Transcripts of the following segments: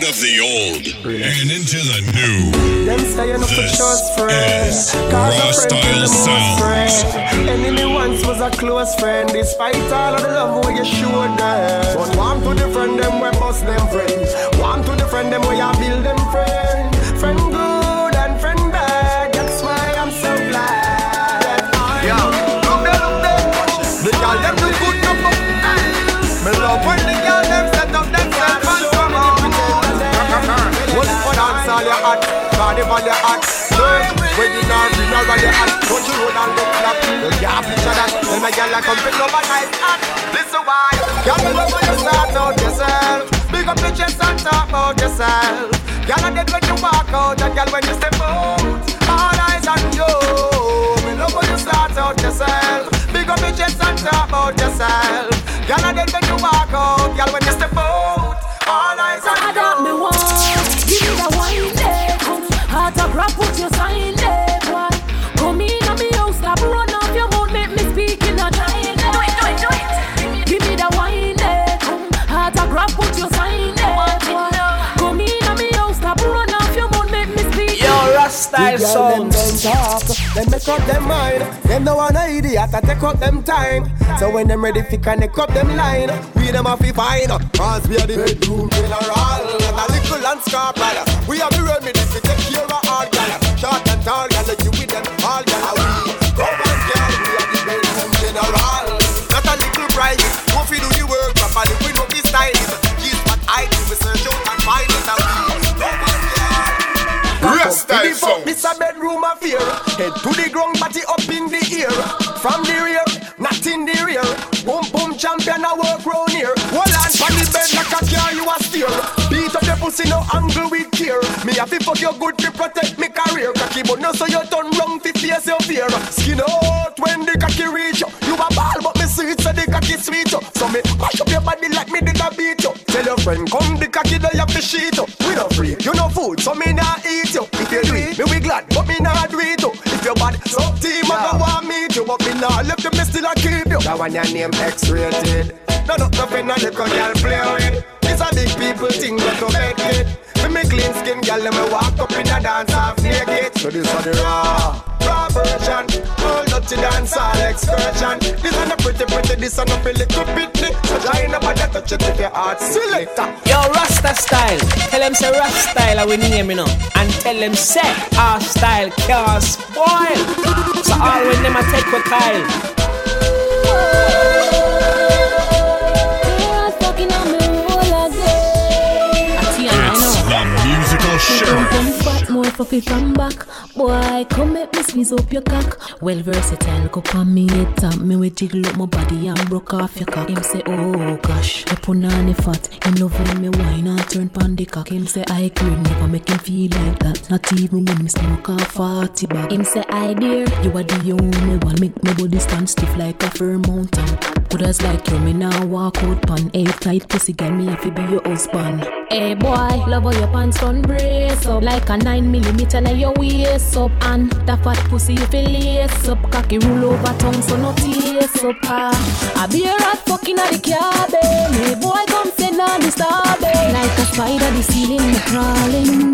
Out of the old and into the new. Them say you're not for This just friend. Raw friend Style the Sounds. friend. Enemy once was a close friend. Despite all of the love we you showed them. But one to defend them, we bust them friends. One to defend them, we you all your hot, carnival your hot. Wedding or funeral your hot. Don't you roll and look clap. You can't picture that. Tell my girl I come pick up a nice hat. Listen why? Girl me love when you start out yourself. Big up your chest and talk about yourself. Girl I did when you walk out, and girl when you step put your sign there, boy. Come in on me house, stop run off your mouth, make me speak in a giant. Do it, do it, do it. Give me that wine there. Autograph, put your sign The them talk, them make up them mind. Them no no idiot, I take up them time. So when them ready fi connect up them line, we them a fi fine. Cause we are the bedroom general, and a little and scarpal. We have the remedy to take care of all gal. Short and tall gal, you with them a bedroom affair. Head to the ground, body up in the air. From the rear, not in the rear. Boom boom champion, I work round here. Hold on for the bed like a car, you a steer. Beat up your pussy, no angle with care. Me have to fuck your good to protect me career. Cocky but no so you turn wrong to face your fear. Skin out when the cocky reach you. You a ball but me see it so the cocky sweet you. So me mash up your body like me did a beat you. Tell your friend come the cocky they have to sheet you. Meet you but me nah left you me still a keep you. That one your name X-rated. No no nothing no little girl play with. It. It's a big people thing but to bed kid. Me me clean skin girl let me walk up in a dance half naked. So this is the raw. Raw version, all dirty dance all excursion. This is a pretty pretty, this is a little pitney. So join up and touch it if your heart selector. Yo, Rastyle. Tell them say Rastyle are we name, you know. And tell them say our style can't spoil. So all when them a take with Kyle. Fluffy from back. Boy, come make me squeeze up your cock. Well versatile, go on me head tap me we jiggle up my body and broke off your cock. Him say, oh gosh, you put on the fat. Him love when me wine and turn pan the cock. Him say, I could never make him feel like that. Not even when me smoke a forty bag. Him say, I dear, you are the only one. Make my body stand stiff like a firm mountain. Good as like you, me now walk out pan. Eight tight pussy, girl, me if you be your husband. Hey boy, love how your pants run brace up like a nine millimeter now your waist up and that fat pussy you feel lace up cocky roll over tongue so no taste up ah. I be a rat fucking at the cabin. Hey boy, come sit down disturb it like a spider the ceiling crawling.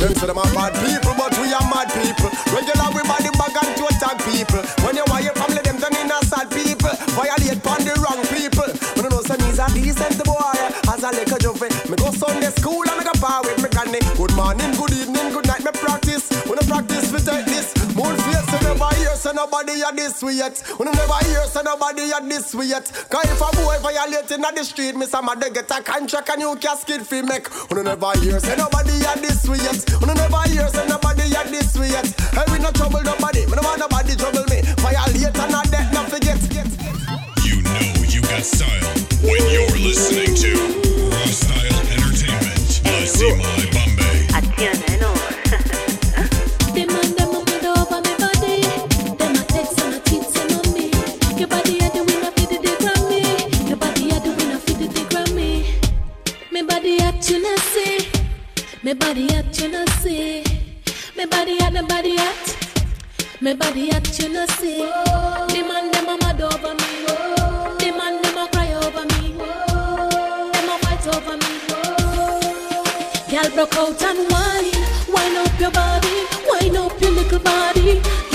Them say them are bad people, but we are mad people. Regular we body bag and to attack people. When you want your family, them turn in a sad people. Violate on the wrong people. When you know some is a decent boy. As a little jovey, me go Sunday school and me go bar with me granny. Good morning, good evening, nobody at this way yet. You never hear, so nobody at this way yet. Cause if a boy violate in the street, me some they get a contract and you casket fi make. You never hear, so nobody at this way yet. You never hear, so nobody at this Me body you know see. The man them a mad over me. The man them a cry over me. Them a fight over me. Girl broke out and wine, wine up your body, wine up your little body.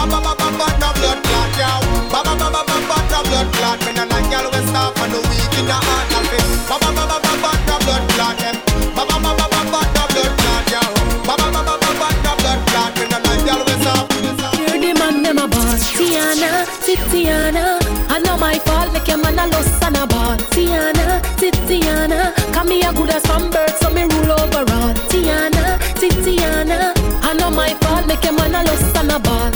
Ba ba ba ba ba no blood clot yow. Ba ba ba ba ba ba no blood clot. Me no like gyal we stop on the weak in the heart and fit. Ba ba ba ba ba ba no blood clot them. Ba ba ba ba ba ba no blood clot yow. Ba ba ba ba ba ba no blood clot. Me no like gyal we stop. Hear the man them a boss Tiana, Titiana I know my fault, make your man a lost and a ball Tiana, Titiana me a good as from birth, so me rule over all Tiana, Titiana I know my fault, make your man a lost and a ball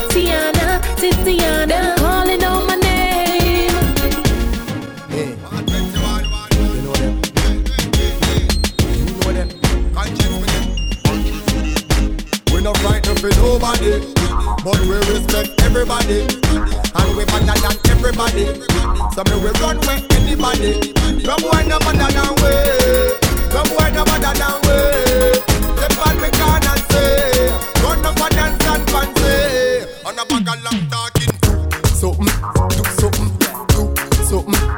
everybody. So me we run where anybody. No boy no better than we. No boy no better than we. Step on me can and say, run up and dance and fancy. On a bag of long talking. Something, do something, do something,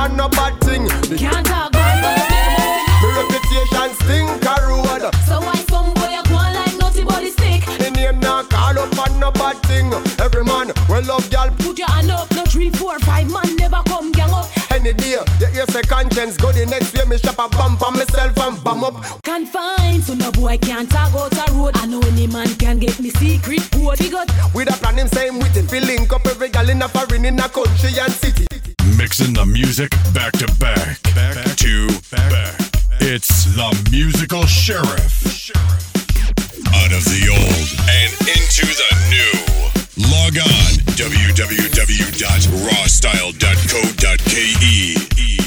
on no bad thing. The Can't talk bad about me me reputation Stinker Road. So why some boy a go like naughty body stick? Me name now call up on no bad thing. Every man will love gyal Put your hand up, no three, four, five man never come gang up. any day. You hear say conscience go the next way. Me shop a bump on myself and bum up. Confined, so no boy can't talk out a road. I know any man can get me secret code. He got With a plan him same with it. Fi link up every gal in a foreign in a country and city. Mixing the music back to back. Back to back. It's the musical sheriff. Out of the old and into the new. Log on www.rawstyle.co.uk